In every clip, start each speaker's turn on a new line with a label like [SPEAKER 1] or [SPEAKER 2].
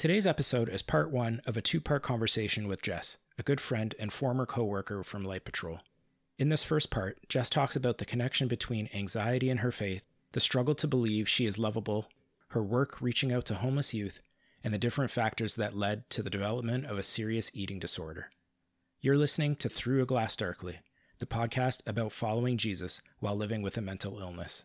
[SPEAKER 1] Today's episode is part one of a two part conversation with Jess, a good friend and former co worker from Light Patrol. In this first part, Jess talks about the connection between anxiety and her faith, the struggle to believe she is lovable, her work reaching out to homeless youth, and the different factors that led to the development of a serious eating disorder. You're listening to Through a Glass Darkly, the podcast about following Jesus while living with a mental illness.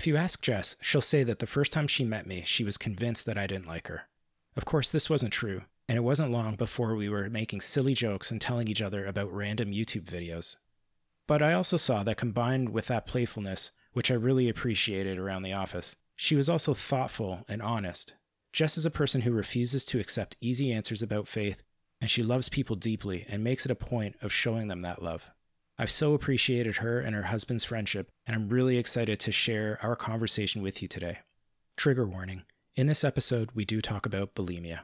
[SPEAKER 1] If you ask Jess, she'll say that the first time she met me, she was convinced that I didn't like her. Of course, this wasn't true, and it wasn't long before we were making silly jokes and telling each other about random YouTube videos. But I also saw that combined with that playfulness, which I really appreciated around the office, she was also thoughtful and honest. Jess is a person who refuses to accept easy answers about faith, and she loves people deeply and makes it a point of showing them that love. I've so appreciated her and her husband's friendship, and I'm really excited to share our conversation with you today. Trigger warning in this episode, we do talk about bulimia.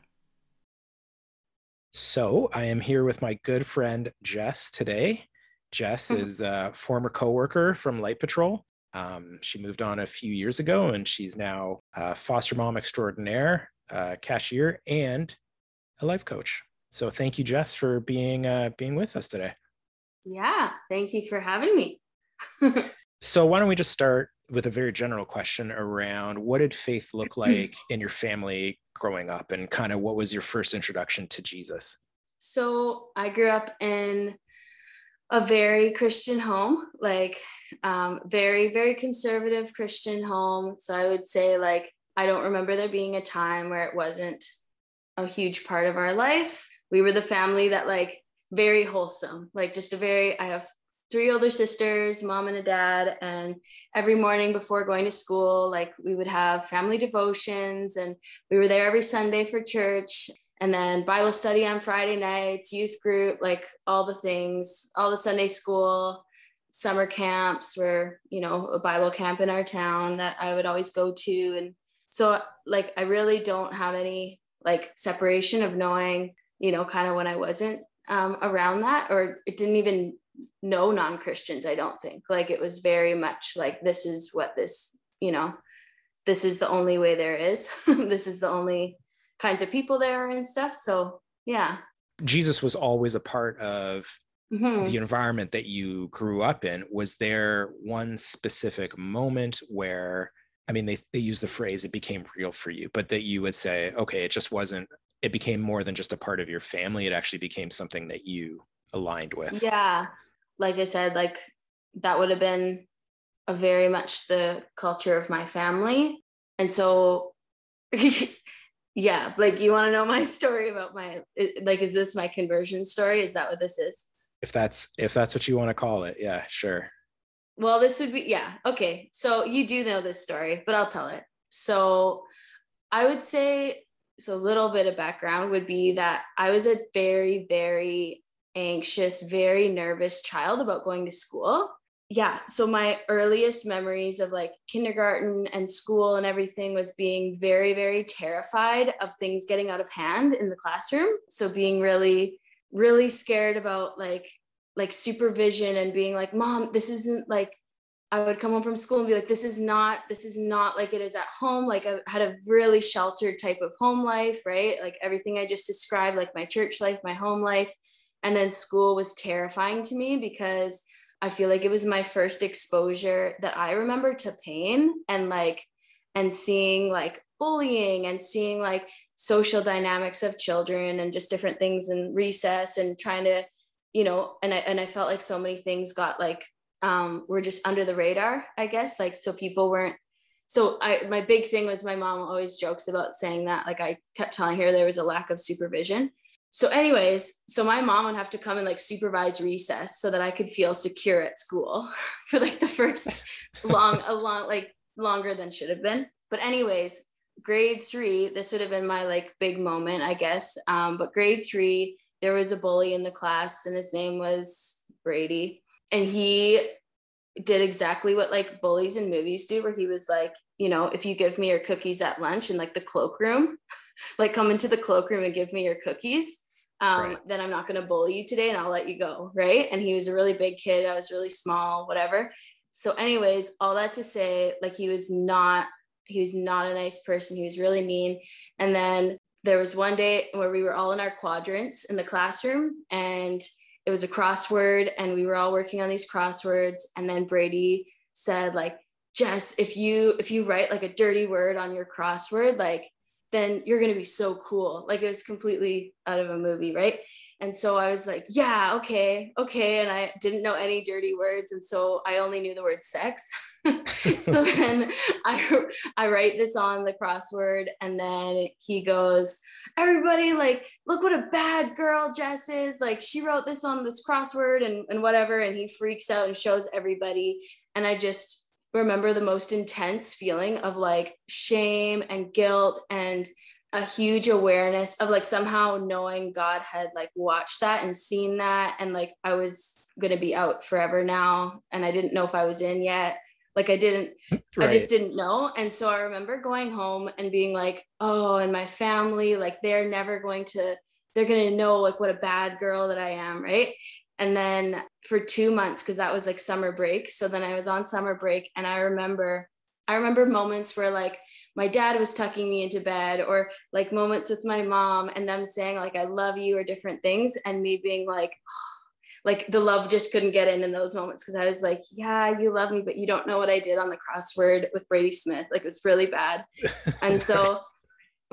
[SPEAKER 1] So, I am here with my good friend Jess today. Jess mm-hmm. is a former coworker from Light Patrol. Um, she moved on a few years ago, and she's now a foster mom extraordinaire, cashier, and a life coach. So, thank you, Jess, for being uh, being with us today.
[SPEAKER 2] Yeah, thank you for having me.
[SPEAKER 1] so, why don't we just start with a very general question around what did faith look like in your family growing up and kind of what was your first introduction to Jesus?
[SPEAKER 2] So, I grew up in a very Christian home, like um, very, very conservative Christian home. So, I would say, like, I don't remember there being a time where it wasn't a huge part of our life. We were the family that, like, very wholesome. Like just a very i have three older sisters mom and a dad and every morning before going to school like we would have family devotions and we were there every sunday for church and then bible study on friday nights youth group like all the things all the sunday school summer camps were you know a bible camp in our town that i would always go to and so like i really don't have any like separation of knowing you know kind of when i wasn't um, around that, or it didn't even know non Christians, I don't think. Like it was very much like, this is what this, you know, this is the only way there is. this is the only kinds of people there and stuff. So, yeah.
[SPEAKER 1] Jesus was always a part of mm-hmm. the environment that you grew up in. Was there one specific moment where, I mean, they, they use the phrase, it became real for you, but that you would say, okay, it just wasn't it became more than just a part of your family. It actually became something that you aligned with.
[SPEAKER 2] Yeah. Like i said like that would have been a very much the culture of my family. And so yeah like you want to know my story about my like is this my conversion story? Is that what this is?
[SPEAKER 1] If that's if that's what you want to call it yeah sure.
[SPEAKER 2] Well this would be yeah okay. So you do know this story but i'll tell it. So i would say so a little bit of background would be that I was a very, very anxious, very nervous child about going to school. Yeah. So my earliest memories of like kindergarten and school and everything was being very, very terrified of things getting out of hand in the classroom. So being really, really scared about like like supervision and being like, mom, this isn't like I would come home from school and be like, this is not, this is not like it is at home. Like I had a really sheltered type of home life, right? Like everything I just described, like my church life, my home life. And then school was terrifying to me because I feel like it was my first exposure that I remember to pain and like, and seeing like bullying and seeing like social dynamics of children and just different things in recess and trying to, you know, and I, and I felt like so many things got like um, were just under the radar, I guess. Like, so people weren't. So I, my big thing was my mom always jokes about saying that. Like, I kept telling her there was a lack of supervision. So, anyways, so my mom would have to come and like supervise recess so that I could feel secure at school for like the first long, a long, like longer than should have been. But, anyways, grade three, this would have been my like big moment, I guess. Um, but grade three, there was a bully in the class and his name was Brady and he did exactly what like bullies in movies do where he was like you know, if you give me your cookies at lunch in like the cloakroom, like come into the cloakroom and give me your cookies, um, right. then I'm not going to bully you today and I'll let you go. Right. And he was a really big kid. I was really small, whatever. So, anyways, all that to say, like, he was not, he was not a nice person. He was really mean. And then there was one day where we were all in our quadrants in the classroom and it was a crossword and we were all working on these crosswords. And then Brady said, like, Jess, if you if you write like a dirty word on your crossword, like then you're gonna be so cool. Like it was completely out of a movie, right? And so I was like, yeah, okay, okay. And I didn't know any dirty words. And so I only knew the word sex. so then I, I write this on the crossword. And then he goes, everybody, like, look what a bad girl Jess is. Like, she wrote this on this crossword and, and whatever. And he freaks out and shows everybody. And I just, remember the most intense feeling of like shame and guilt and a huge awareness of like somehow knowing God had like watched that and seen that and like I was going to be out forever now and I didn't know if I was in yet like I didn't right. I just didn't know and so I remember going home and being like oh and my family like they're never going to they're going to know like what a bad girl that I am right and then for two months, because that was like summer break. So then I was on summer break and I remember, I remember moments where like my dad was tucking me into bed or like moments with my mom and them saying like, I love you or different things. And me being like, oh, like the love just couldn't get in in those moments because I was like, yeah, you love me, but you don't know what I did on the crossword with Brady Smith. Like it was really bad. and so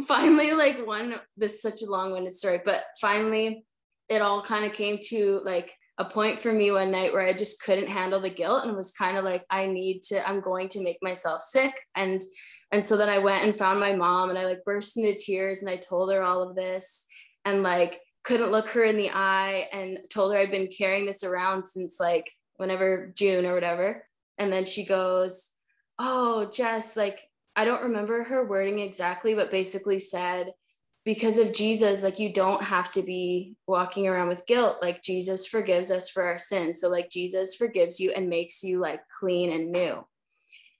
[SPEAKER 2] finally, like one, this is such a long winded story, but finally it all kind of came to like a point for me one night where I just couldn't handle the guilt and was kind of like I need to I'm going to make myself sick and and so then I went and found my mom and I like burst into tears and I told her all of this and like couldn't look her in the eye and told her I'd been carrying this around since like whenever June or whatever and then she goes oh Jess like I don't remember her wording exactly but basically said because of Jesus, like you don't have to be walking around with guilt. Like Jesus forgives us for our sins. So, like Jesus forgives you and makes you like clean and new.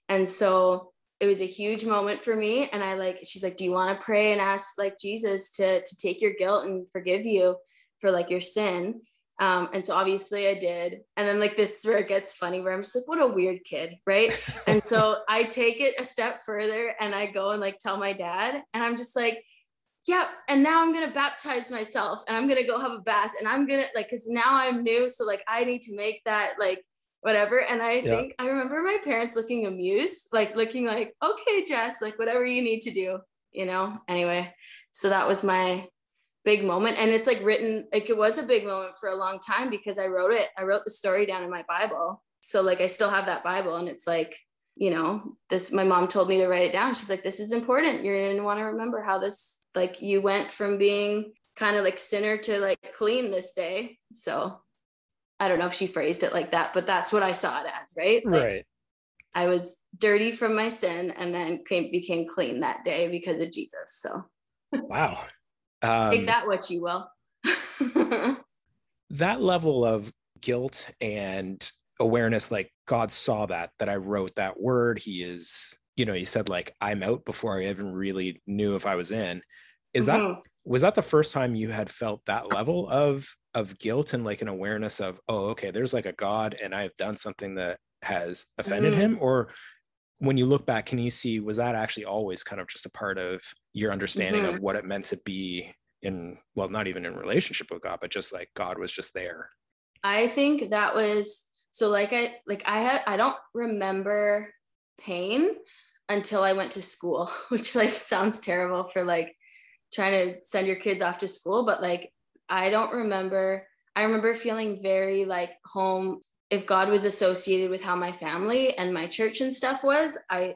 [SPEAKER 2] And so it was a huge moment for me. And I like, she's like, Do you want to pray and ask like Jesus to, to take your guilt and forgive you for like your sin? Um, and so obviously I did. And then like this is where it gets funny where I'm just like, what a weird kid, right? and so I take it a step further and I go and like tell my dad, and I'm just like, yeah and now i'm gonna baptize myself and i'm gonna go have a bath and i'm gonna like because now i'm new so like i need to make that like whatever. And i yeah. think i remember my parents looking amused like looking like okay jess like whatever you need to do you know? Anyway so that was my big moment. And it's like written like it was a big moment for a long time because i wrote it i wrote the story down in my bible. So like i still have that bible and it's like you know this my mom told me to write it down. She's like this is important. You're going to want to remember how this like you went from being kind of like sinner to like clean this day. So I don't know if she phrased it like that, but that's what I saw it as, right?
[SPEAKER 1] Like, right.
[SPEAKER 2] I was dirty from my sin and then came, became clean that day because of Jesus. So
[SPEAKER 1] wow.
[SPEAKER 2] Um, Take that what you will.
[SPEAKER 1] that level of guilt and awareness, like God saw that, that I wrote that word. He is, you know, he said like, I'm out before I even really knew if I was in is mm-hmm. that was that the first time you had felt that level of of guilt and like an awareness of oh okay there's like a god and i've done something that has offended mm-hmm. him or when you look back can you see was that actually always kind of just a part of your understanding mm-hmm. of what it meant to be in well not even in relationship with god but just like god was just there
[SPEAKER 2] i think that was so like i like i had i don't remember pain until i went to school which like sounds terrible for like trying to send your kids off to school but like i don't remember i remember feeling very like home if god was associated with how my family and my church and stuff was i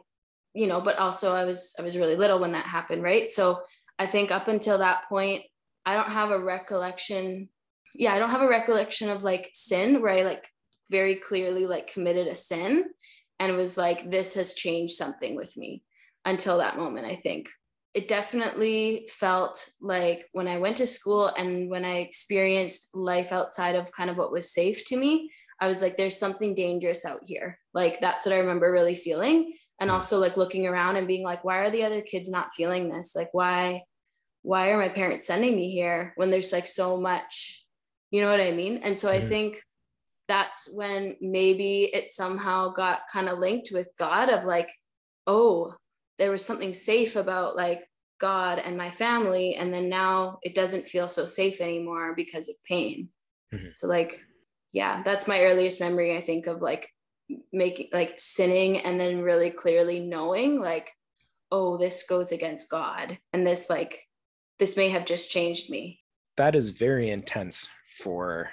[SPEAKER 2] you know but also i was i was really little when that happened right? So i think up until that point i don't have a recollection yeah i don't have a recollection of like sin where i like very clearly like committed a sin and was like this has changed something with me until that moment i think it definitely felt like when I went to school and when I experienced life outside of kind of what was safe to me, I was like, there's something dangerous out here. Like that's what I remember really feeling. and also like looking around and being like why are the other kids not feeling this like why why are my parents sending me here when there's like so much you know what i mean and so mm-hmm. i think that's when maybe it somehow got kind of linked with god of like oh there was something safe about like god and my family and then now it doesn't feel so safe anymore because of pain. Mm-hmm. so like yeah that's my earliest memory i think of like making like sinning and then really clearly knowing like oh this goes against god and this like this may have just changed me.
[SPEAKER 1] That is very intense for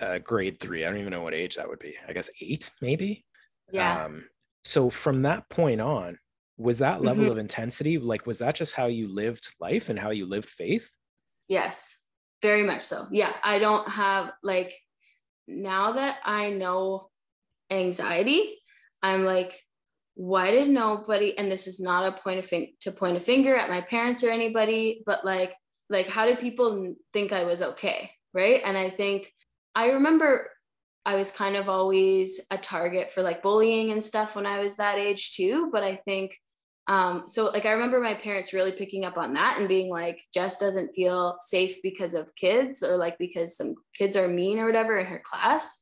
[SPEAKER 1] uh, grade three. I don't even know what age that would be. I guess eight maybe?
[SPEAKER 2] Yeah. Um,
[SPEAKER 1] so from that point on was that level mm-hmm. of intensity like was that just how you lived life and how you lived faith
[SPEAKER 2] yes very much so yeah i don't have like now that i know anxiety, I'm like, why did nobody, and this is not a point of fin- to point a finger at my parents or anybody, but like, like how did people think I was okay? Right. And I think I remember I was kind of always a target for like bullying and stuff when I was that age too. But I think um, so like I remember my parents really picking up on that and being like, Jess doesn't feel safe because of kids or like because some kids are mean or whatever in her class.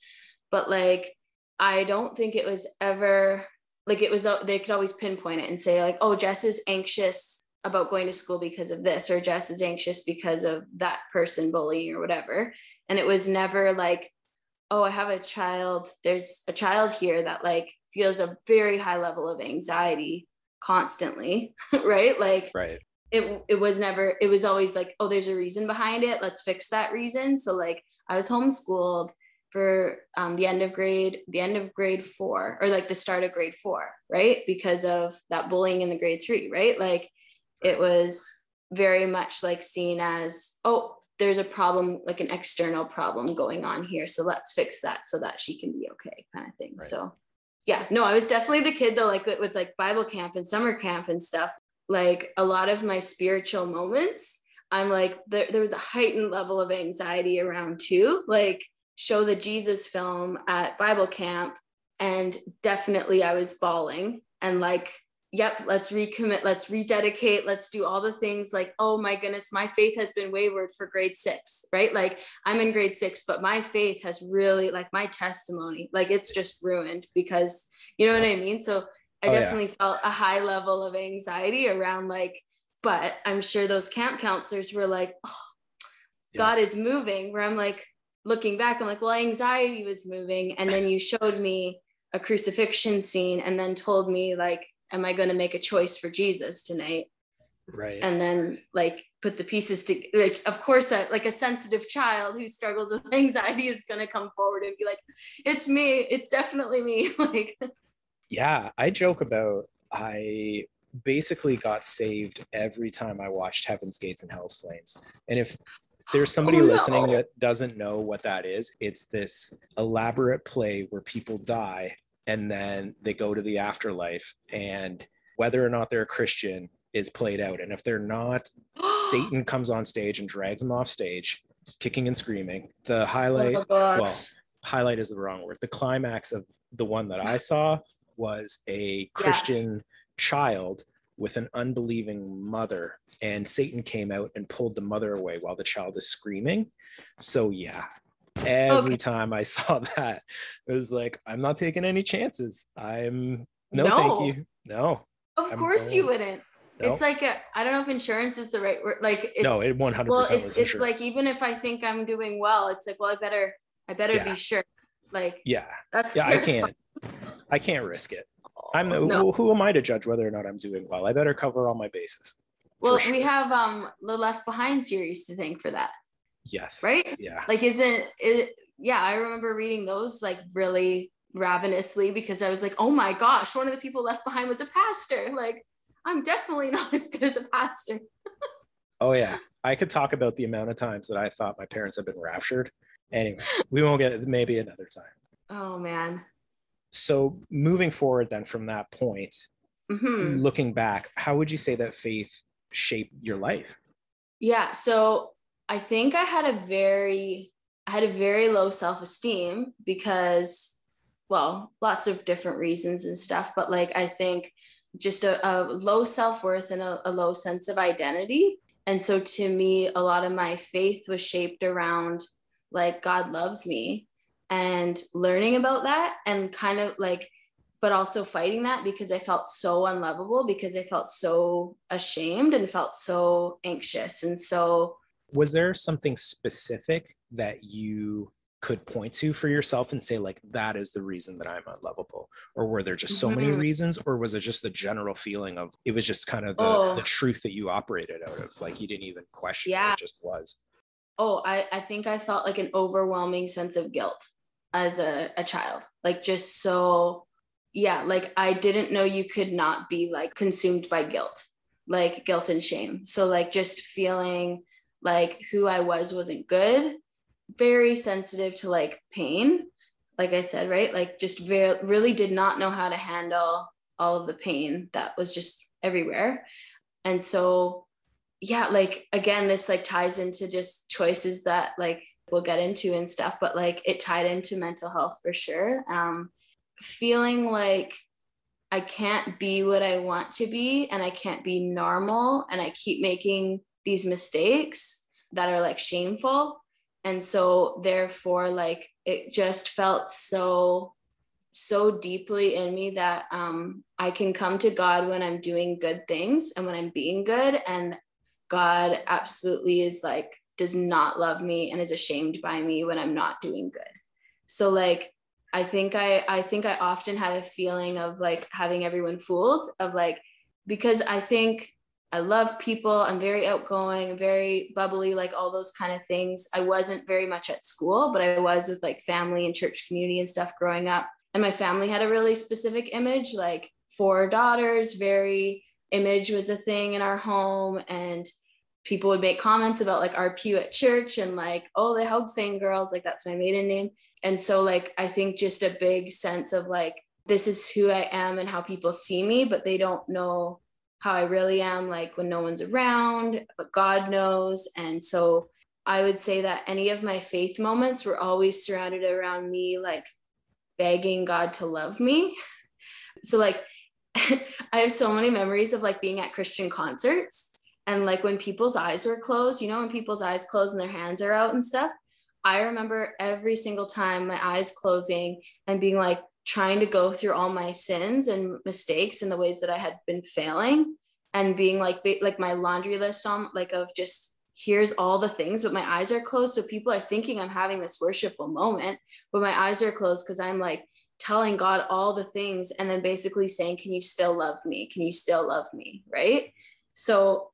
[SPEAKER 2] But like I don't think it was ever like it was, they could always pinpoint it and say, like, oh, Jess is anxious about going to school because of this, or Jess is anxious because of that person bullying or whatever. And it was never like, oh, I have a child, there's a child here that like feels a very high level of anxiety constantly, right? Like,
[SPEAKER 1] right.
[SPEAKER 2] It, it was never, it was always like, oh, there's a reason behind it. Let's fix that reason. So, like, I was homeschooled for um, the end of grade, the end of grade four, or like the start of grade four, right? Because of that bullying in the grade three, right? Like it was very much like seen as, oh, there's a problem, like an external problem going on here. So let's fix that so that she can be okay, kind of thing. Right. So yeah, no, I was definitely the kid though, like with, like Bible camp and summer camp and stuff. Like a lot of my spiritual moments, I'm like, there, there was a heightened level of anxiety around too. Like show the Jesus film at Bible camp. And definitely I was bawling and like, yep, let's recommit, let's rededicate, let's do all the things like, oh my goodness, my faith has been wayward for grade six, right? Like I'm in grade six, but my faith has really, like my testimony, like it's just ruined because you know what I mean? So I oh, definitely yeah. felt a high level of anxiety around like, but I'm sure those camp counselors were like, oh, yeah. God is moving, where I'm like, looking back, I'm like, well, anxiety was moving. And then you showed me a crucifixion scene and then told me, like, am I going to make a choice for Jesus tonight?
[SPEAKER 1] Right.
[SPEAKER 2] And then, like, put the pieces to, like, of course, like a sensitive child who struggles with anxiety is going to come forward and be like, it's me. It's definitely me. like,
[SPEAKER 1] yeah, I joke about, I basically got saved every time I watched Heaven's Gates and Hell's Flames. And if there's somebody oh, listening that doesn't know what that is, it's this elaborate play where people die and then they go to the afterlife and whether or not they're a Christian is played out. And if they're not, Satan comes on stage and drags them off stage, kicking and screaming. The oh highlight, oh well, highlight is the wrong word. The climax of the one that I saw was a Christian yeah. child with an unbelieving mother and satan came out and pulled the mother away while the child is screaming so yeah every okay. time i saw that it was like i'm not taking any chances i'm no, no. thank you no
[SPEAKER 2] of I'm course going. you wouldn't. It's like I don't know if insurance is the right word. Like it's,
[SPEAKER 1] no, it one hundred
[SPEAKER 2] Well, it's it's like even if I think I'm doing well, it's like well, I better I better yeah. be sure. Like
[SPEAKER 1] yeah,
[SPEAKER 2] that's
[SPEAKER 1] yeah. I can't I can't risk it. I'm no. who, who, am I to judge whether or not I'm doing well? I better cover all my bases.
[SPEAKER 2] Well, sure. we have um the Left Behind series to thank for that.
[SPEAKER 1] Yes.
[SPEAKER 2] Right?
[SPEAKER 1] Yeah.
[SPEAKER 2] Like isn't it yeah, I remember reading those like really ravenously because I was like, oh my gosh, one of the people left behind was a pastor. Like, I'm definitely not as good as a pastor.
[SPEAKER 1] oh yeah. I could talk about the amount of times that I thought my parents had been raptured. Anyway, we won't get it maybe another time.
[SPEAKER 2] Oh man
[SPEAKER 1] so moving forward then from that point mm-hmm. looking back how would you say that faith shaped your life
[SPEAKER 2] yeah so i think i had a very i had a very low self-esteem because well lots of different reasons and stuff but like i think just a, a low self-worth and a, a low sense of identity. And so to me a lot of my faith was shaped around like god loves me and learning about that and kind of like but also fighting that because i felt so unlovable because i felt so ashamed and felt so anxious. And so
[SPEAKER 3] was there something specific that you could point to for yourself and say like that is the reason that i'm unlovable? Or were there just so mm-hmm. many reasons? Or was it just the general feeling of it was just kind of the, oh. the truth that you operated out of? Like you didn't even question yeah. it, it just was.
[SPEAKER 2] Oh I, I think i felt like an overwhelming sense of guilt as a, a child. Like just so yeah like i didn't know you could not be like consumed by guilt. Like guilt and shame. So like just feeling like who i was wasn't good very sensitive to like pain like i said right? Like just very really did not know how to handle all of the pain that was just everywhere. And so yeah like again this like ties into just choices that like we'll get into and stuff but like it tied into mental health for sure. Um feeling like i can't be what i want to be and i can't be normal and i keep making these mistakes that are like shameful. And so therefore like it just felt so so deeply in me that um, i can come to god when i'm doing good things and when i'm being good. And god absolutely is like does not love me and is ashamed by me when i'm not doing good. So like i think i i think i often had a feeling of like having everyone fooled of like because i think I love people. I'm very outgoing, very bubbly, like all those kind of things. I wasn't very much at school, but I was with like family and church community and stuff growing up. And my family had a really specific image, like four daughters, very image was a thing in our home. And people would make comments about like our pew at church and like, oh, they the Haugseng girls, like that's my maiden name. And so, like, I think just a big sense of like, this is who I am and how people see me, but they don't know how I really am, like when no one's around, but God knows. And so I would say that any of my faith moments were always surrounded around me, like begging God to love me. so, like, I have so many memories of like being at Christian concerts and like when people's eyes were closed, you know, when people's eyes close and their hands are out and stuff. I remember every single time my eyes closing and being like, trying to go through all my sins and mistakes and the ways that I had been failing and being like like my laundry list on like of just here's all the things but my eyes are closed. So people are thinking I'm having this worshipful moment but my eyes are closed because I'm like telling God all the things and then basically saying can you still love me? Can you still love me? Right? So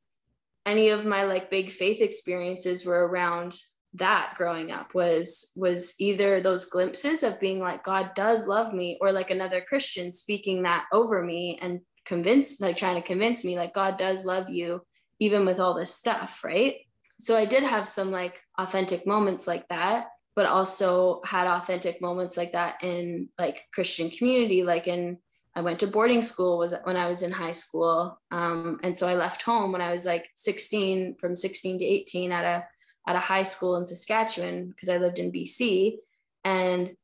[SPEAKER 2] any of my like big faith experiences were around that growing up was was either those glimpses of being like god does love me or like another christian speaking that over me and convince like trying to convince me like god does love you even with all this stuff right? So i did have some like authentic moments like that but also had authentic moments like that in like christian community. Like in i went to boarding school was when i was in high school um, and so i left home when i was like 16 from 16 to 18 at a at a high school in Saskatchewan because I lived in BC and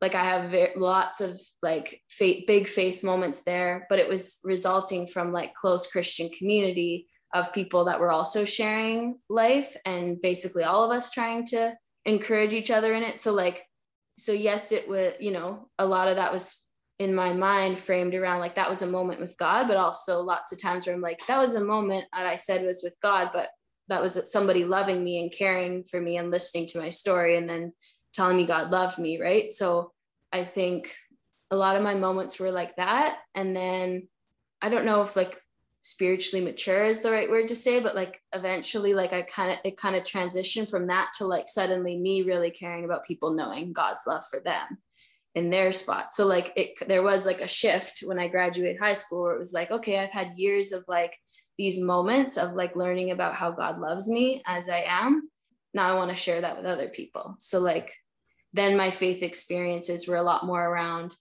[SPEAKER 2] like I have lots of like faith, big faith moments there, but it was resulting from like close Christian community of people that were also sharing life and basically all of us trying to encourage each other in it. So like, so yes, it was, you know, a lot of that was in my mind framed around like that was a moment with God, but also lots of times where I'm like, that was a moment that I said was with God, but that was somebody loving me and caring for me and listening to my story and then telling me God loved me, right? So I think a lot of my moments were like that. And then I don't know if like spiritually mature is the right word to say, but like eventually, like I kind of, it kind of transitioned from that to like suddenly me really caring about people knowing God's love for them in their spot. So like it, there was like a shift when I graduated high school where it was like, okay, I've had years of like these moments of like learning about how God loves me as I am. Now I want to share that with other people. So, like, then my faith experiences were a lot more around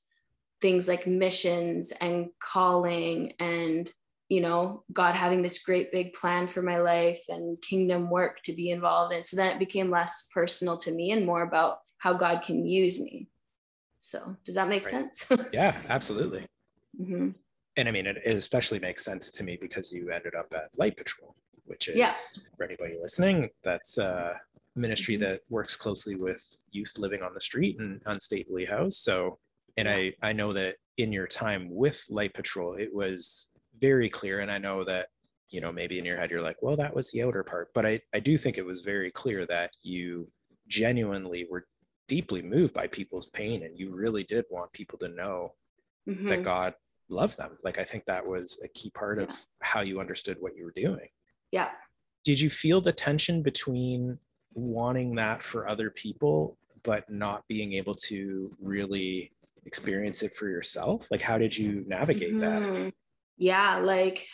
[SPEAKER 2] things like missions and calling and you know god having this great big plan for my life and kingdom work to be involved in so then it became less personal to me and more about how god can use me so does that make right. sense
[SPEAKER 3] yeah absolutely
[SPEAKER 2] mm-hmm.
[SPEAKER 1] And I mean, it, it especially makes sense to me because you ended up at Light Patrol, which is
[SPEAKER 2] Yes.
[SPEAKER 1] for anybody listening, that's a ministry
[SPEAKER 2] Mhm.
[SPEAKER 1] that works closely with youth living on the street and unstably housed. So, and I I know that in your time with Light Patrol, it was very clear, and I know that you know maybe in your head you're like, well, that was the outer part, but I I do think it was very clear that you genuinely were deeply moved by people's pain, and you really did want people to know that
[SPEAKER 2] Mhm.
[SPEAKER 1] God loved them. Like I think that was a key part of how you understood what you were doing.
[SPEAKER 2] Yeah.
[SPEAKER 1] Did you feel the tension between wanting that for other people but not being able to really experience it for yourself? Like how did you navigate that?
[SPEAKER 2] Mhm. Yeah, like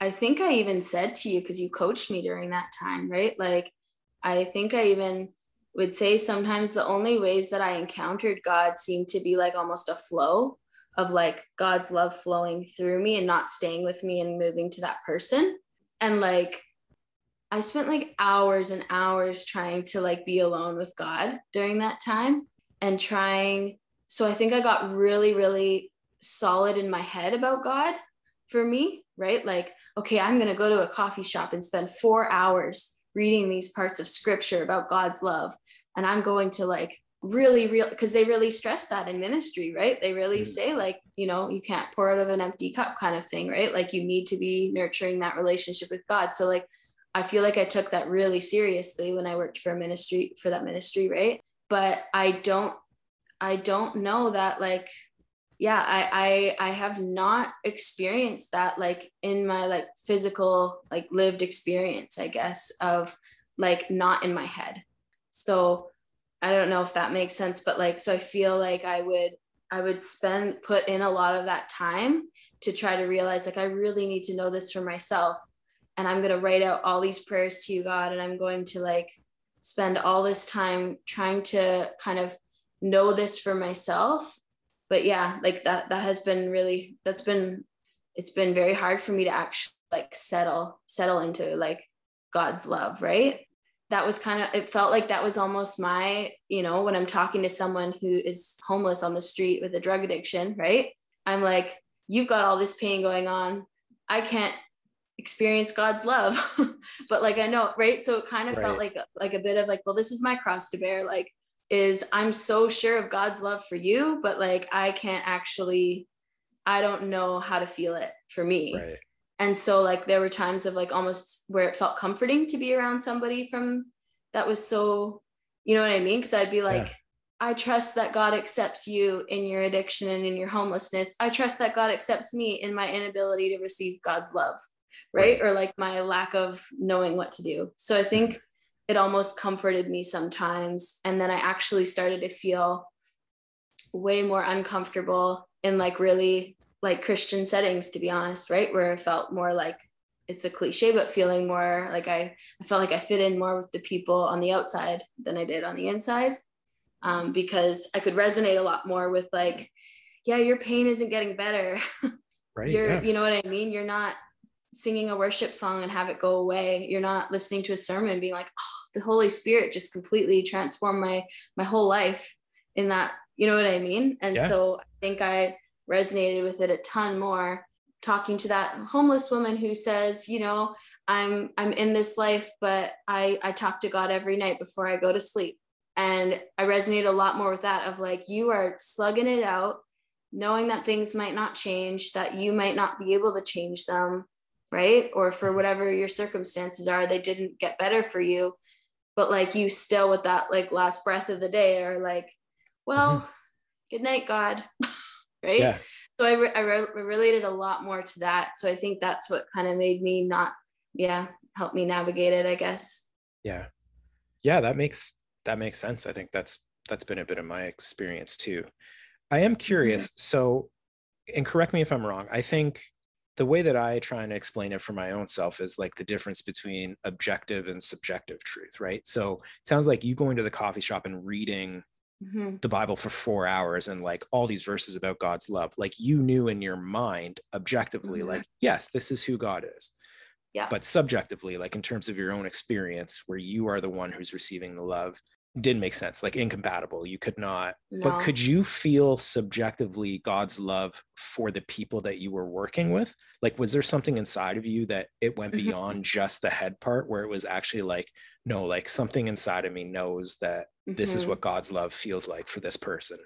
[SPEAKER 2] I think I even said to you because you coached me during that time, right? Like I think I even would say sometimes the only ways that I encountered God seemed to be like almost a flow of like God's love flowing through me and not staying with me and moving to that person. And like I spent like hours and hours trying to like be alone with God during that time and trying so I think I got really really solid in my head about God for me, right? Like, okay, I'm going to go to a coffee shop and spend 4 hours reading these parts of scripture about God's love and I'm going to like really real because they really stress that in ministry right? They really
[SPEAKER 1] Mhm.
[SPEAKER 2] say like you know you can't pour out of an empty cup kind of thing right? Like you need to be nurturing that relationship with god. So like i feel like i took that really seriously when i worked for a ministry for that ministry right? But i don't i don't know that like yeah i i i have not experienced that like in my like physical like lived experience i guess of like not in my head. So i don't know if that makes sense but like so i feel like i would i would spend put in a lot of that time to try to realize like i really need to know this for myself and i'm going to write out all these prayers to you god and i'm going to like spend all this time trying to kind of know this for myself. But yeah like that that has been really that's been it's been very hard for me to actually like settle settle into like god's love right that was kind of it felt like that was almost my you know when i'm talking to someone who is homeless on the street with a drug addiction right? I'm like you've got all this pain going on. I can't experience god's love. But like i know right? So it kind of felt like like a bit of like well this is my cross to bear. Like is i'm so sure of god's love for you but like i can't actually i don't know how to feel it for me.
[SPEAKER 1] Right.
[SPEAKER 2] And so like there were times of like almost where it felt comforting to be around somebody from that was so you know what i mean? Because i'd be like
[SPEAKER 1] Yeah.
[SPEAKER 2] i trust that god accepts you in your addiction and in your homelessness. I trust that god accepts me in my inability to receive god's love right,
[SPEAKER 1] Right.
[SPEAKER 2] or like my lack of knowing what to do. So i think mm-hmm. it almost comforted me sometimes. And then i actually started to feel way more uncomfortable in like really like Christian settings, to be honest, right? Where I felt more like it's a cliche, but feeling more like I, I felt like I fit in more with the people on the outside than I did on the inside. Um, because I could resonate a lot more with like, yeah, your pain isn't getting better.
[SPEAKER 1] Right.
[SPEAKER 2] You're,
[SPEAKER 1] yeah.
[SPEAKER 2] you know what I mean? You're not singing a worship song and have it go away. You're not listening to a sermon and being like, oh, the Holy Spirit just completely transformed my my whole life in that, you know what I mean? And
[SPEAKER 1] Yeah.
[SPEAKER 2] so I think I resonated with it a ton more talking to that homeless woman who says, you know, I'm I'm in this life, but I I talk to God every night before I go to sleep. And I resonate a lot more with that of like you are slugging it out, knowing that things might not change, that you might not be able to change them, right? Or for whatever your circumstances are, they didn't get better for you. But like you still with that like last breath of the day are like, well, mm-hmm. good night, God. right?
[SPEAKER 1] Yeah.
[SPEAKER 2] so I, re- I re- related a lot more to that. So I think that's what kind of made me not, yeah, help me navigate it, I guess.
[SPEAKER 1] Yeah. Yeah, that makes that makes sense. I think that's that's been a bit of my experience too. I am curious. Mm-hmm. So, and correct me if I'm wrong. I think the way that I try and explain it for my own self is like the difference between objective and subjective truth, right? So, it sounds like you going to the coffee shop and reading
[SPEAKER 2] Mhm.
[SPEAKER 1] the Bible for four hours and like all these verses about God's love, like you knew in your mind objectively,
[SPEAKER 2] Mhm.
[SPEAKER 1] like, yes, this is who God is.
[SPEAKER 2] Yeah.
[SPEAKER 1] But subjectively, like in terms of your own experience, where you are the one who's receiving the love,
[SPEAKER 3] didn't make sense, like incompatible. You could not,
[SPEAKER 2] No.
[SPEAKER 3] but could you feel subjectively God's love for the people that you were working with? Like, was there something inside of you that it went
[SPEAKER 2] Mhm.
[SPEAKER 3] beyond just the head part where it was actually like, no, like something inside of me knows that this is
[SPEAKER 2] Mhm.
[SPEAKER 3] what God's love feels like for this person?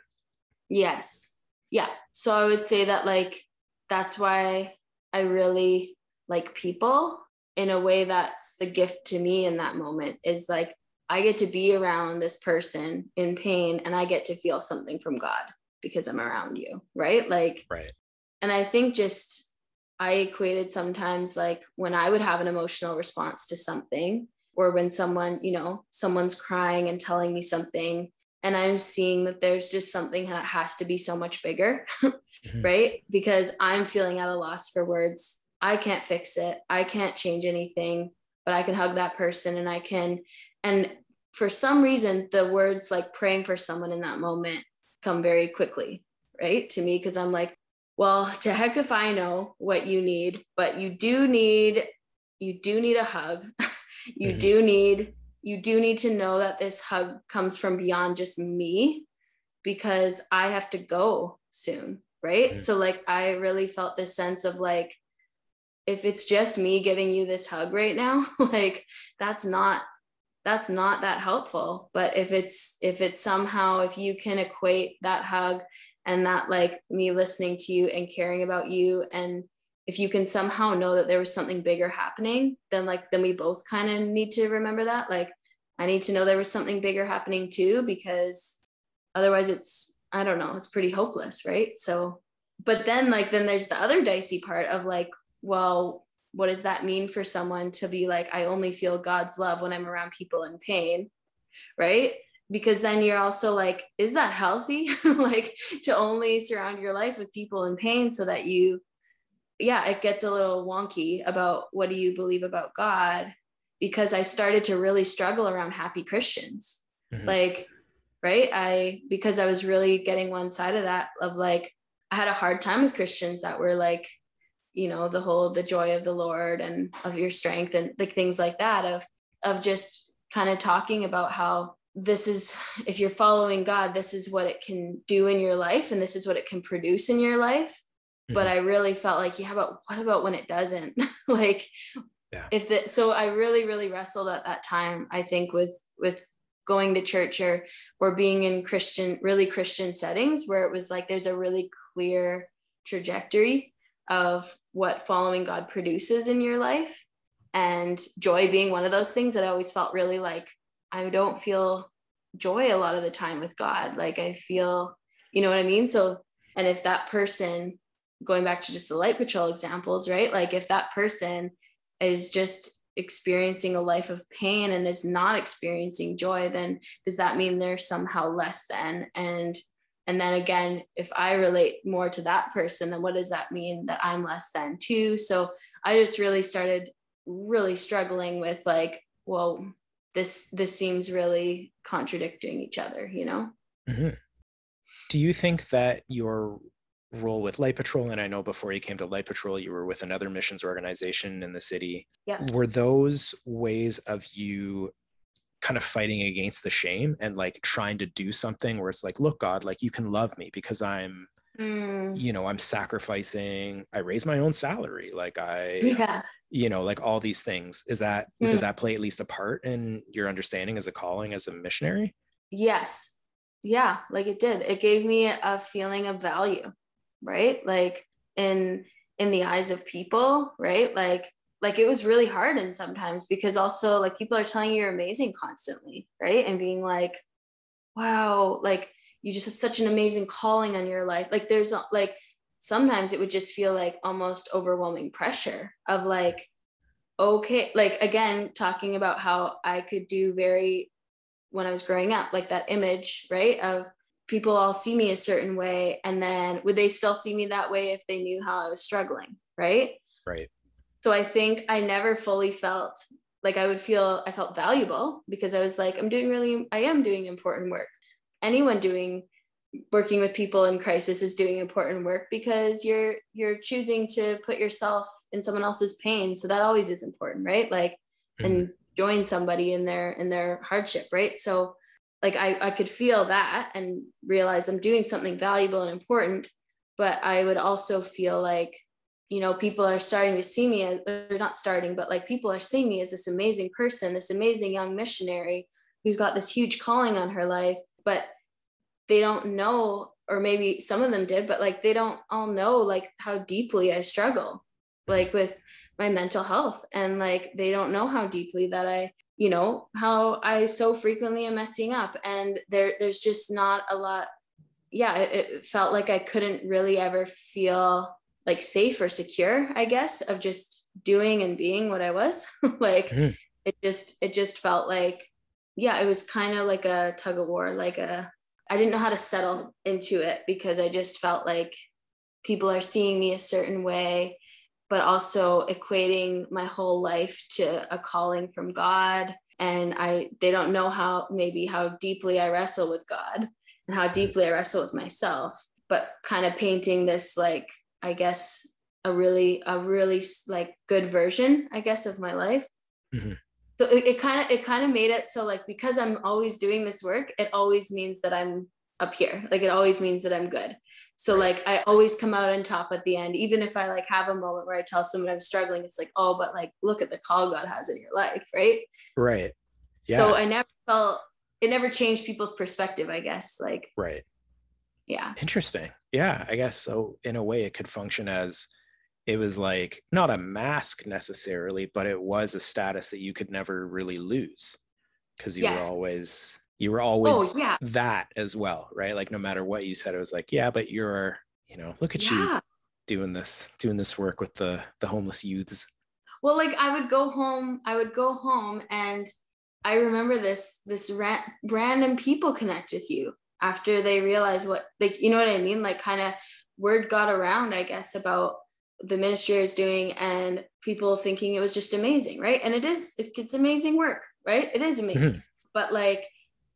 [SPEAKER 2] Yes. Yeah. So I would say that like that's why I really like people in a way that's the gift to me in that moment is like I get to be around this person in pain and I get to feel something from God because I'm around you, right? Like
[SPEAKER 3] Right.
[SPEAKER 2] and I think just I equated sometimes like when I would have an emotional response to something or when someone, you know, someone's crying and telling me something and I'm seeing that there's just something that has to be so much bigger,
[SPEAKER 3] Mhm.
[SPEAKER 2] right? Because I'm feeling at a loss for words. I can't fix it. I can't change anything, but I can hug that person and I can and for some reason the words like praying for someone in that moment come very quickly, right? To me because I'm like, well, to heck if I know what you need, but you do need you do need a hug. you
[SPEAKER 3] Mhm.
[SPEAKER 2] do need you do need to know that this hug comes from beyond just me because I have to go soon, right?
[SPEAKER 3] Mhm.
[SPEAKER 2] So like I really felt this sense of like if it's just me giving you this hug right now, like that's not that's not that helpful but if it's if it's somehow if you can equate that hug and that like me listening to you and caring about you and if you can somehow know that there was something bigger happening then like then we both kind of need to remember that. Like i need to know there was something bigger happening too because otherwise it's i don't know it's pretty hopeless right? So but then like then there's the other dicey part of like well what does that mean for someone to be like i only feel god's love when i'm around people in pain right? Because then you're also like is that healthy? Like to only surround your life with people in pain so that you yeah it gets a little wonky about what do you believe about god? Because i started to really struggle around happy christians.
[SPEAKER 3] Mhm.
[SPEAKER 2] like right? I because i was really getting one side of that of like i had a hard time with christians that were like you know the whole the joy of the lord and of your strength and like things like that of of just kind of talking about how this is if you're following god this is what it can do in your life and this is what it can produce in your life but
[SPEAKER 3] Mhm.
[SPEAKER 2] i really felt like yeah but what about when it doesn't like
[SPEAKER 3] Yeah.
[SPEAKER 2] if that so i really really wrestled at that time i think with with going to church or or being in christian really christian settings where it was like there's a really clear trajectory of what following god produces in your life and joy being one of those things that i always felt really like i don't feel joy a lot of the time with god like i feel you know what i mean so and if that person going back to just the light patrol examples right? Like if that person is just experiencing a life of pain and is not experiencing joy then does that mean they're somehow less than? And and then again if i relate more to that person then what does that mean that i'm less than too? So i just really started really struggling with like well this this seems really contradicting each other you know?
[SPEAKER 3] Mhm. Do you think that your role with Light Patrol, and I know before you came to Light Patrol, you were with another missions organization in the city,
[SPEAKER 2] yeah
[SPEAKER 3] were those ways of you kind of fighting against the shame and like trying to do something where it's like, look, God, like you can love me because I'm,
[SPEAKER 2] Mm,
[SPEAKER 3] you know, I'm sacrificing, I raise my own salary, like I,
[SPEAKER 2] yeah
[SPEAKER 3] you know, like all these things. Is that,
[SPEAKER 2] Mm.
[SPEAKER 3] did that play at least a part in your understanding as a calling as a missionary?
[SPEAKER 2] Yes. Yeah, like it did. It gave me a feeling of value, right? Like in in the eyes of people, right? Like like it was really hard and sometimes because also like people are telling you you're amazing constantly, right? And being like, wow, like you just have such an amazing calling on your life. Like there's like sometimes it would just feel like almost overwhelming pressure of like okay, like again talking about how I could do very when I was growing up, like that image, right? Of people all see me a certain way. And then would they still see me that way if they knew how I was struggling? Right.
[SPEAKER 3] Right.
[SPEAKER 2] So I think I never fully felt like I would feel I felt valuable because I was like, I'm doing really, I am doing important work. Anyone doing working with people in crisis is doing important work because you're you're choosing to put yourself in someone else's pain. So that always is important, right? Like
[SPEAKER 3] Mhm.
[SPEAKER 2] and join somebody in their in their hardship right so like I, I could feel that and realize I'm doing something valuable and important. But I would also feel like, you know, people are starting to see me as, or not starting, but like people are seeing me as this amazing person, this amazing young missionary who's got this huge calling on her life, but they don't know, or maybe some of them did, but like they don't all know like how deeply I struggle, like with my mental health. And like they don't know how deeply that I you know how i so frequently am messing up. And there there's just not a lot yeah it, it, felt like i couldn't really ever feel like safe or secure i guess of just doing and being what i was. Like mm-hmm. it just it just felt like yeah it was kind of like a tug of war like a i didn't know how to settle into it because i just felt like people are seeing me a certain way but also equating my whole life to a calling from God. And I they don't know how maybe how deeply I wrestle with God and how deeply I wrestle with myself, but kind of painting this like, I guess, a really, a really like good version, I guess, of my life. Mm-hmm. So it kind of it kind of made it so like because I'm always doing this work, it always means that I'm up here. Like it always means that I'm good. So like I always come out on top at the end, even if I like have a moment where I tell someone I'm struggling, it's like, oh, but like look at the call God has in your life, right?
[SPEAKER 3] Right.
[SPEAKER 2] Yeah. So I never felt it never changed people's perspective, I guess. Like
[SPEAKER 3] right.
[SPEAKER 2] Yeah.
[SPEAKER 3] Interesting. Yeah. I guess so in a way it could function as it was like not a mask necessarily, but it was a status that you could never really lose because you yes. were always you were always oh, yeah. that as well right like no matter what you said it was like yeah but you're you know look at yeah. you doing this doing this work with the the homeless youths
[SPEAKER 2] well like i would go home i would go home and i remember this this ran, random people connect with you after they realize what like you know what i mean like kind of word got around i guess about the ministry is doing and people thinking it was just amazing right and it is it's amazing work right it is amazing mm-hmm. but like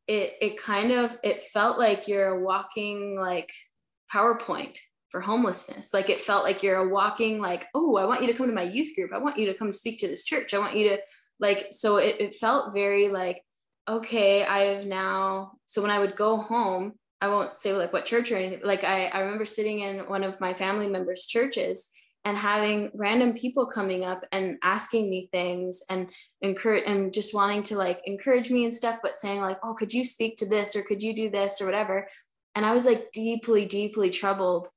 [SPEAKER 2] it it kind of it felt like you're walking like PowerPoint for homelessness. Like it felt like you're a walking like, oh, I want you to come to my youth group. I want you to come speak to this church. I want you to like so it, it felt very like okay, I have now so when I would go home, I won't say like what church or anything. Like I, I remember sitting in one of my family members' churches and having random people coming up and asking me things and encourage and just wanting to like encourage me and stuff but saying like oh could you speak to this or could you do this or whatever? And i was like deeply deeply troubled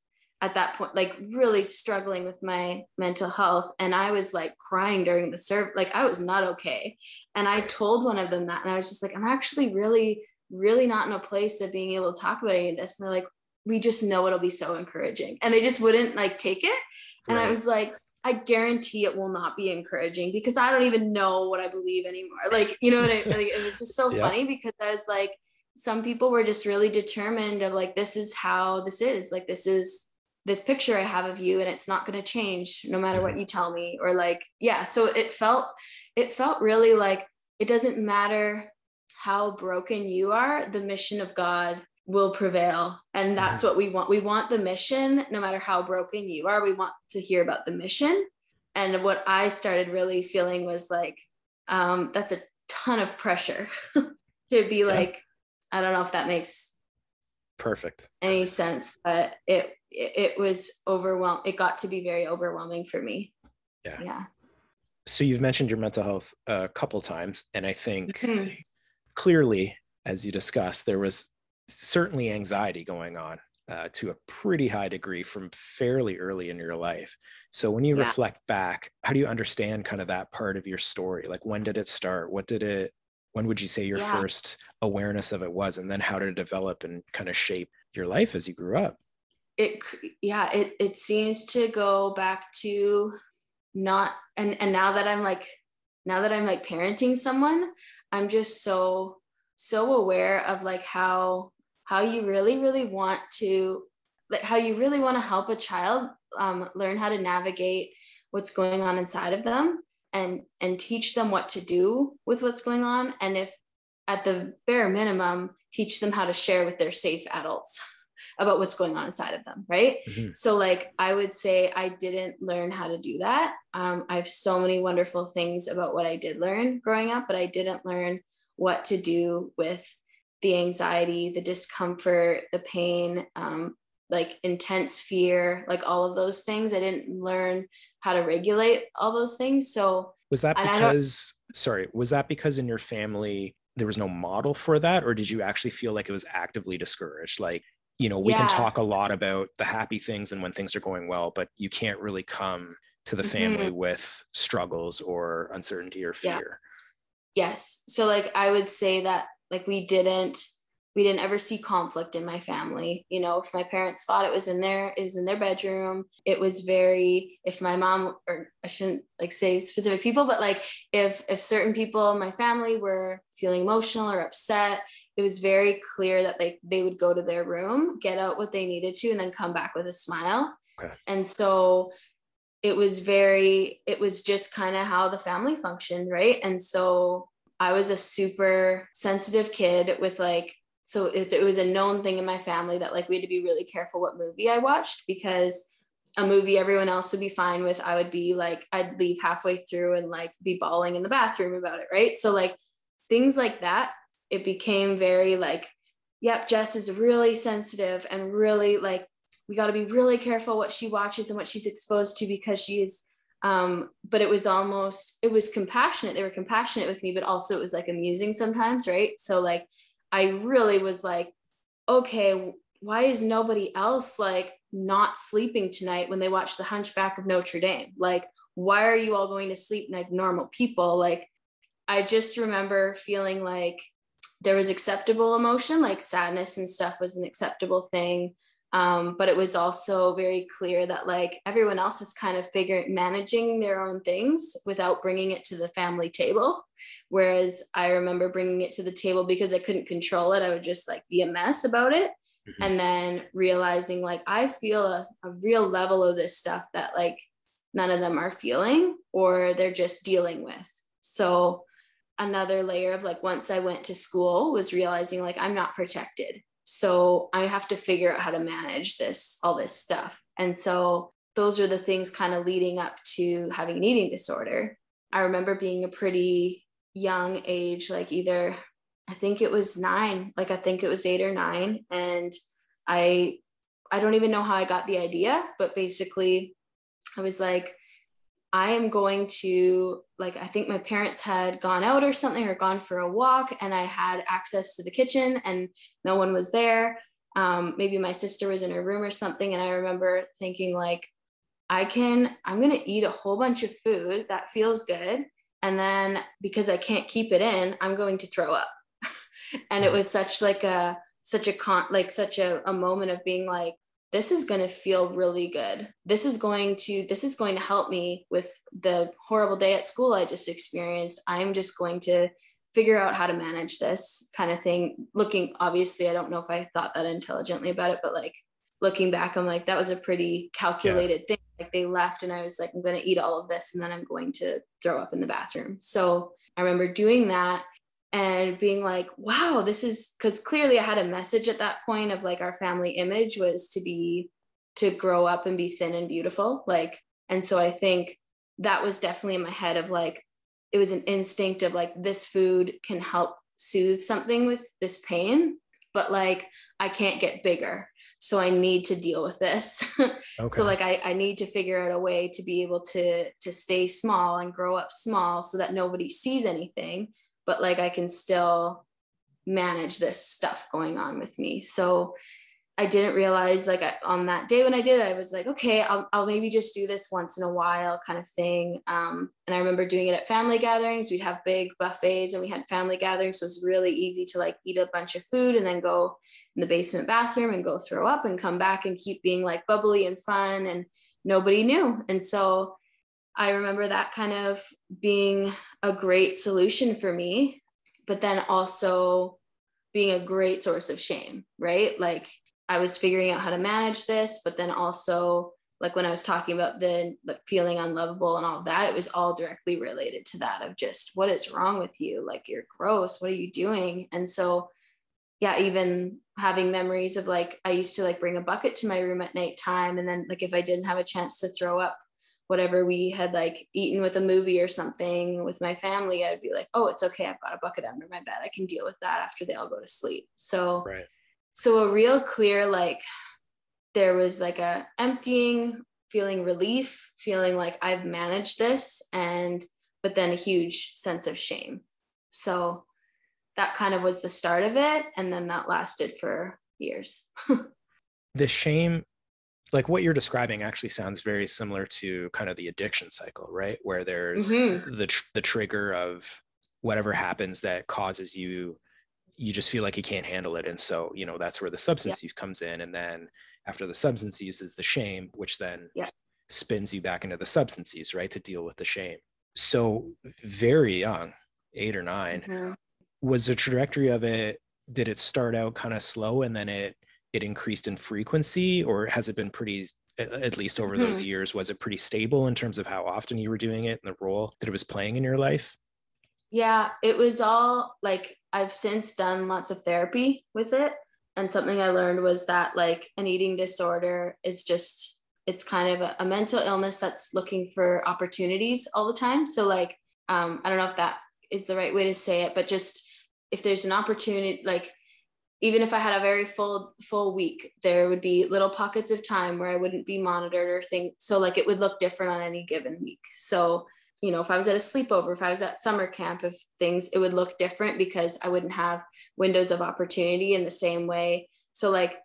[SPEAKER 2] at that point like really struggling with my mental health. And i was like crying during the serve like i was not okay. And i told one of them that and i was just like i'm actually really really not in a place of being able to talk about any of this. And they're like we just know it'll be so encouraging. And they just wouldn't like take it and right. I was like, I guarantee it will not be encouraging because I don't even know what I believe anymore. Like, you know what I like, it was just so yeah. funny because I was like, some people were just really determined of like, this is how this is. Like, this is this picture I have of you, and it's not going to change no matter what mm-hmm. you tell me. Or like, yeah. So it felt, it felt really like it doesn't matter how broken you are, the mission of God will prevail. And that's what we want. We want the mission no matter how broken you are we want to hear about the mission. And what i started really feeling was like um, that's a ton of pressure to be yeah. like i don't know if that makes
[SPEAKER 3] perfect.
[SPEAKER 2] any sense but it it was overwhelmed it got to be very overwhelming for me.
[SPEAKER 3] Yeah.
[SPEAKER 2] Yeah.
[SPEAKER 3] So you've mentioned your mental health a couple times and i think mm-hmm. clearly as you discussed there was certainly anxiety going on uh, to a pretty high degree from fairly early in your life. So when you yeah. reflect back, how do you understand kind of that part of your story? Like when did it start? What did it when would you say your yeah. first awareness of it was and then how did it develop and kind of shape your life as you grew up?
[SPEAKER 2] It yeah, it it seems to go back to not and and now that I'm like now that I'm like parenting someone, I'm just so so aware of like how how you really, really want to, like how you really want to help a child um, learn how to navigate what's going on inside of them and and teach them what to do with what's going on and if at the bare minimum teach them how to share with their safe adults about what's going on inside of them right mm-hmm. so like i would say i didn't learn how to do that um, i have so many wonderful things about what i did learn growing up but i didn't learn what to do with the anxiety, the discomfort, the pain, um, like intense fear, like all of those things. I didn't learn how to regulate all those things. So
[SPEAKER 3] was that because sorry, was that because in your family there was no model for that, or did you actually feel like it was actively discouraged? Like, you know, we yeah. can talk a lot about the happy things and when things are going well, but you can't really come to the family mm-hmm. with struggles or uncertainty or fear.
[SPEAKER 2] Yeah. Yes. So like I would say that like we didn't we didn't ever see conflict in my family. You know if my parents fought it was in their it was in their bedroom it was very if my mom or i shouldn't like say specific people but like if if certain people in my family were feeling emotional or upset it was very clear that like they would go to their room get out what they needed to and then come back with a smile. Okay. and so it was very it was just kind of how the family functioned right? And so I was a super sensitive kid with like so it, it was a known thing in my family that like we had to be really careful what movie I watched because a movie everyone else would be fine with I would be like I'd leave halfway through and like be bawling in the bathroom about it right? So like things like that it became very like yep Jess is really sensitive and really like we got to be really careful what she watches and what she's exposed to because she is um, but it was almost it was compassionate. They were compassionate with me but also it was like amusing sometimes right? So like i really was like okay why is nobody else like not sleeping tonight when they watch the hunchback of notre dame? Like why are you all going to sleep like normal people? Like i just remember feeling like there was acceptable emotion like sadness and stuff was an acceptable thing um, but it was also very clear that like everyone else is kind of figuring managing their own things without bringing it to the family table. Whereas i remember bringing it to the table because i couldn't control it. I would just like be a mess about it. Mm-hmm. and then realizing like i feel a, a real level of this stuff that like none of them are feeling or they're just dealing with. So another layer of like once i went to school was realizing like i'm not protected so I have to figure out how to manage this, all this stuff. And so those are the things kind of leading up to having an eating disorder. I remember being a pretty young age, like either I think it was nine, like I think it was eight or nine. And I I don't even know how I got the idea, but basically I was like, I am going to like I think my parents had gone out or something or gone for a walk and I had access to the kitchen and no one was there. Um, maybe my sister was in her room or something and I remember thinking like I can I'm going to eat a whole bunch of food that feels good and then because I can't keep it in I'm going to throw up. and it was such like a such a con like such a, a moment of being like this is going to feel really good. This is going to this is going to help me with the horrible day at school i just experienced. I'm just going to figure out how to manage this kind of thing. Looking obviously i don't know if i thought that intelligently about it but like looking back i'm like that was a pretty calculated yeah. thing. Like they left and i was like i'm going to eat all of this and then i'm going to throw up in the bathroom. So i remember doing that and being like, wow, this is because clearly I had a message at that point of like our family image was to be to grow up and be thin and beautiful. Like, and so I think that was definitely in my head of like, it was an instinct of like, this food can help soothe something with this pain, but like, I can't get bigger. So I need to deal with this. Okay. so like I, I need to figure out a way to be able to to stay small and grow up small so that nobody sees anything but like I can still manage this stuff going on with me. So I didn't realize like on that day when I did it, I was like, okay, I'll, I'll maybe just do this once in a while kind of thing. Um, and I remember doing it at family gatherings. We'd have big buffets and we had family gatherings. So it was really easy to like eat a bunch of food and then go in the basement bathroom and go throw up and come back and keep being like bubbly and fun. And nobody knew. And so I remember that kind of being a great solution for me, but then also being a great source of shame, right? Like I was figuring out how to manage this, but then also like when I was talking about the, the feeling unlovable and all that, it was all directly related to that of just what is wrong with you? Like you're gross. What are you doing? And so, yeah, even having memories of like I used to like bring a bucket to my room at nighttime, and then like if I didn't have a chance to throw up whatever we had like eaten with a movie or something with my family, I'd be like, oh, it's okay. I've got a bucket under my bed. I can deal with that after they all go to sleep. So,
[SPEAKER 1] Right.
[SPEAKER 2] so a real clear, like, there was like a emptying, feeling relief, feeling like I've managed this, and but then a huge sense of shame. So that kind of was the start of it. And then that lasted for years.
[SPEAKER 1] The shame, like what you're describing, actually sounds very similar to kind of the addiction cycle, right? Where there's
[SPEAKER 2] Mhm.
[SPEAKER 1] the tr- the trigger of whatever happens that causes you you just feel like you can't handle it and so you know that's where the substance use comes in and then after the substance use is the shame which then
[SPEAKER 2] Yeah.
[SPEAKER 1] spins you back into the substance use right to deal with the shame so very young eight or 9
[SPEAKER 2] Mhm.
[SPEAKER 1] was the trajectory of it did it start out kind of slow and then it it increased in frequency or has it been pretty at least over those years was it pretty stable in terms of how often you were doing it and the role that it was playing in your life
[SPEAKER 2] Yeah, it was all like I've since done lots of therapy with it. And something I learned was that like an eating disorder is just, it's kind of a, a mental illness that's looking for opportunities all the time. So, like, um, I don't know if that is the right way to say it, but just if there's an opportunity, like, even if I had a very full full week, there would be little pockets of time where I wouldn't be monitored or think so like it would look different on any given week. So you know, if I was at a sleepover, if I was at summer camp, if things, it would look different because I wouldn't have windows of opportunity in the same way. So like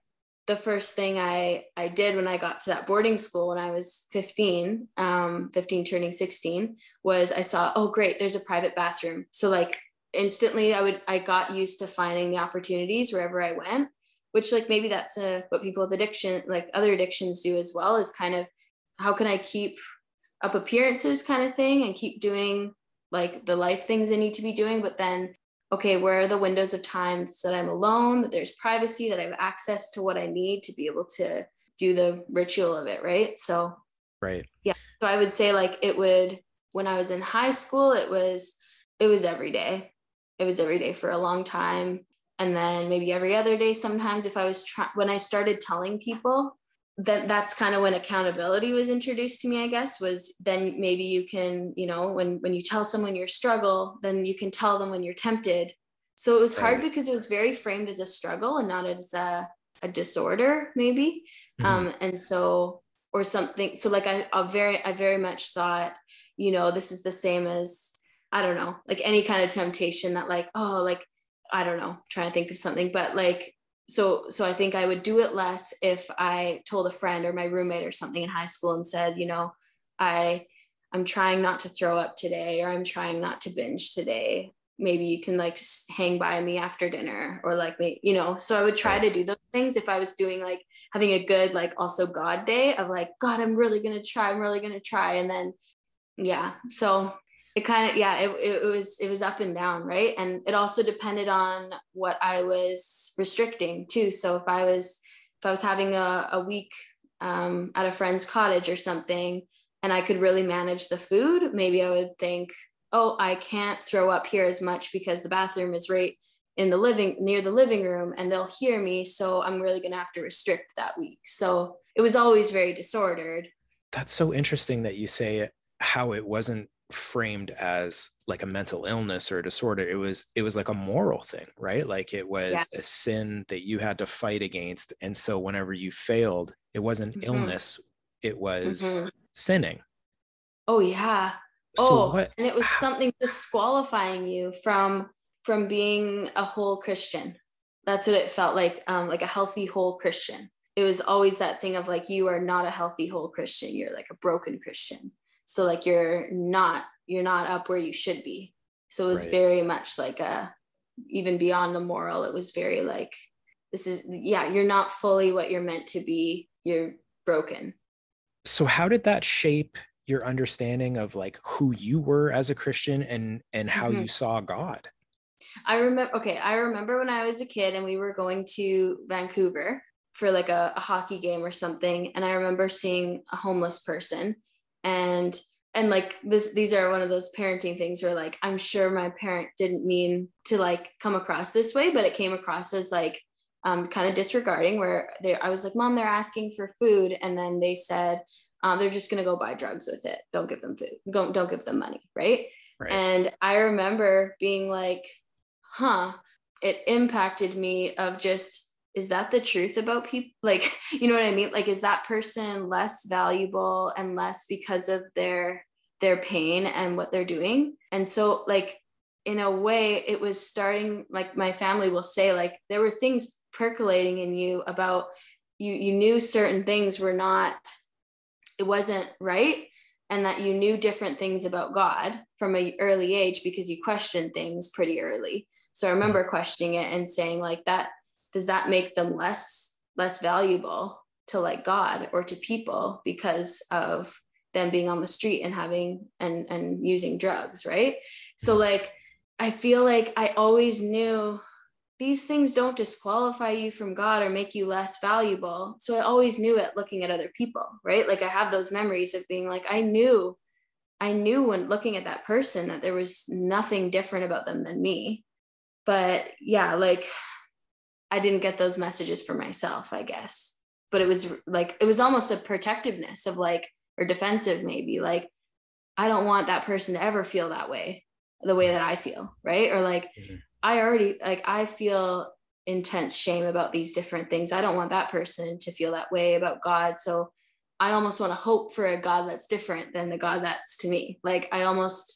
[SPEAKER 2] the first thing I, I did when I got to that boarding school when I was 15, um, 15 turning 16 was I saw, oh, great, there's a private bathroom. So like instantly I would, I got used to finding the opportunities wherever I went, which like maybe that's a, what people with addiction, like other addictions do as well is kind of how can I keep up appearances kind of thing and keep doing like the life things I need to be doing. But then, okay, where are the windows of time that I'm alone, that there's privacy, that I have access to what I need to be able to do the ritual of it, right? So,
[SPEAKER 1] right Yeah.
[SPEAKER 2] so I would say like it would when I was in high school, it was it was every day. It was every day for a long time. And then maybe every other day sometimes if I was trying when I started telling people that that's kind of when accountability was introduced to me i guess was then maybe you can you know when when you tell someone your struggle then you can tell them when you're tempted so it was hard
[SPEAKER 1] Right.
[SPEAKER 2] because it was very framed as a struggle and not as a, a disorder maybe
[SPEAKER 1] Mhm.
[SPEAKER 2] um and so or something so like I, I very i very much thought you know this is the same as i don't know like any kind of temptation that like oh like i don't know trying to think of something but like so so i think i would do it less if i told a friend or my roommate or something in high school and said you know i i'm trying not to throw up today or i'm trying not to binge today. Maybe you can like hang by me after dinner or like me you know so i would try to do those things if i was doing like having a good like also god day of like god i'm really going to try i'm really going to try and then yeah so it kind of yeah it, it, was it was up and down right? And it also depended on what i was restricting too. So if i was if i was having a, a week um, at a friend's cottage or something and i could really manage the food maybe i would think oh i can't throw up here as much because the bathroom is right in the living near the living room and they'll hear me. So i'm really going to have to restrict that week. So it was always very disordered.
[SPEAKER 1] That's so interesting that you say how it wasn't framed as like a mental illness or a disorder it was it was like a moral thing right like it was
[SPEAKER 2] Yeah.
[SPEAKER 1] a sin that you had to fight against and so whenever you failed it wasn't
[SPEAKER 2] Mhm.
[SPEAKER 1] illness it was
[SPEAKER 2] Mhm.
[SPEAKER 1] sinning
[SPEAKER 2] oh yeah
[SPEAKER 1] so
[SPEAKER 2] oh
[SPEAKER 1] what
[SPEAKER 2] and it was something disqualifying you from from being a whole christian that's what it felt like um like a healthy whole christian it was always that thing of like you are not a healthy whole christian you're like a broken christian so like you're not you're not up where you should be so it was
[SPEAKER 1] Right.
[SPEAKER 2] very much like a even beyond the moral it was very like this is yeah you're not fully what you're meant to be you're broken
[SPEAKER 1] so how did that shape your understanding of like who you were as a christian and and how
[SPEAKER 2] Mhm.
[SPEAKER 1] you saw god
[SPEAKER 2] I remember, okay, I remember when I was a kid and we were going to Vancouver for like a, a hockey game or something. And I remember seeing a homeless person and and like this these are one of those parenting things where like i'm sure my parent didn't mean to like come across this way but it came across as like um, kind of disregarding where they i was like mom they're asking for food. And then they said um, they're just going to go buy drugs with it. Don't give them food. Don't, don't give them money. Right?
[SPEAKER 3] Right.
[SPEAKER 2] and i remember being like huh. It impacted me of just is that the truth about people like you know what i mean? Like is that person less valuable and less because of their their pain and what they're doing? And so like in a way it was starting like my family will say like there were things percolating in you about you you knew certain things were not it wasn't right and that you knew different things about god from an early age because you questioned things pretty early. So i remember mm-hmm. questioning it and saying like that does that make them less less valuable to like god or to people because of them being on the street and having and and using drugs right? So mm-hmm. like i feel like i always knew these things don't disqualify you from god or make you less valuable. So i always knew it looking at other people right? Like i have those memories of being like i knew i knew when looking at that person that there was nothing different about them than me. But yeah like i didn't get those messages for myself i guess. But it was like it was almost a protectiveness of like or defensive maybe like i don't want that person to ever feel that way the way that i feel right? Or like
[SPEAKER 3] Mhm.
[SPEAKER 2] i already like i feel intense shame about these different things. I don't want that person to feel that way about god. So i almost want to hope for a god that's different than the god that's to me. Like i almost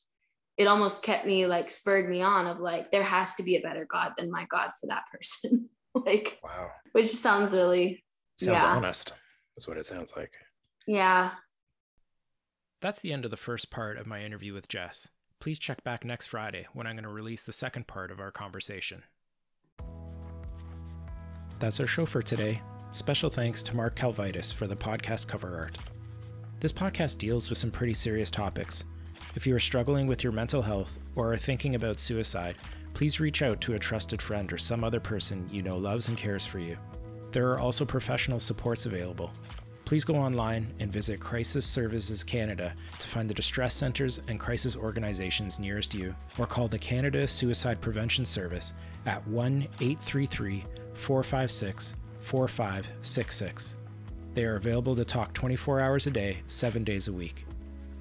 [SPEAKER 2] it almost kept me like spurred me on of like there has to be a better god than my god for that person like
[SPEAKER 3] wow.
[SPEAKER 2] which sounds really
[SPEAKER 3] Sounds
[SPEAKER 2] Yeah.
[SPEAKER 3] honest. That's what it sounds like.
[SPEAKER 2] yeah
[SPEAKER 1] That's the end of the first part of my interview with Jess. Please check back next Friday when I'm going to release the second part of our conversation. That's our show for today. Special thanks to Mark Calvitis for the podcast cover art. This podcast deals with some pretty serious topics. If you are struggling with your mental health or are thinking about suicide, please reach out to a trusted friend or some other person you know loves and cares for you. There are also professional supports available. Please go online and visit Crisis Services Canada to find the distress centres and crisis organisations nearest you, or call the Canada Suicide Prevention Service at 1 833 456 4566. They are available to talk 24 hours a day, 7 days a week.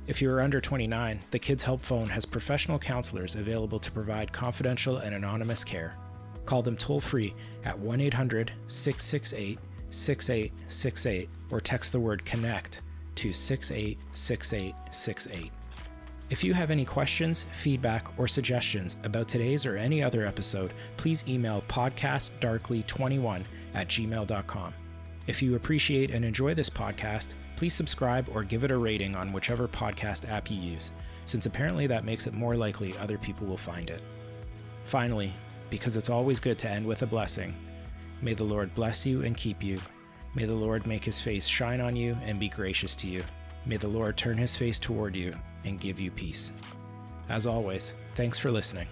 [SPEAKER 1] If you are under 29, the Kids Help Phone has professional counselors available to provide confidential and anonymous care. Call them toll free at 1 800 668 6868 or text the word connect to 686868. If you have any questions, feedback, or suggestions about today's or any other episode, please email podcastdarkly21 at gmail.com. If you appreciate and enjoy this podcast, please subscribe or give it a rating on whichever podcast app you use, since apparently that makes it more likely other people will find it. Finally, because it's always good to end with a blessing, may the Lord bless you and keep you. May the Lord make his face shine on you and be gracious to you. May the Lord turn his face toward you and give you peace. As always, thanks for listening.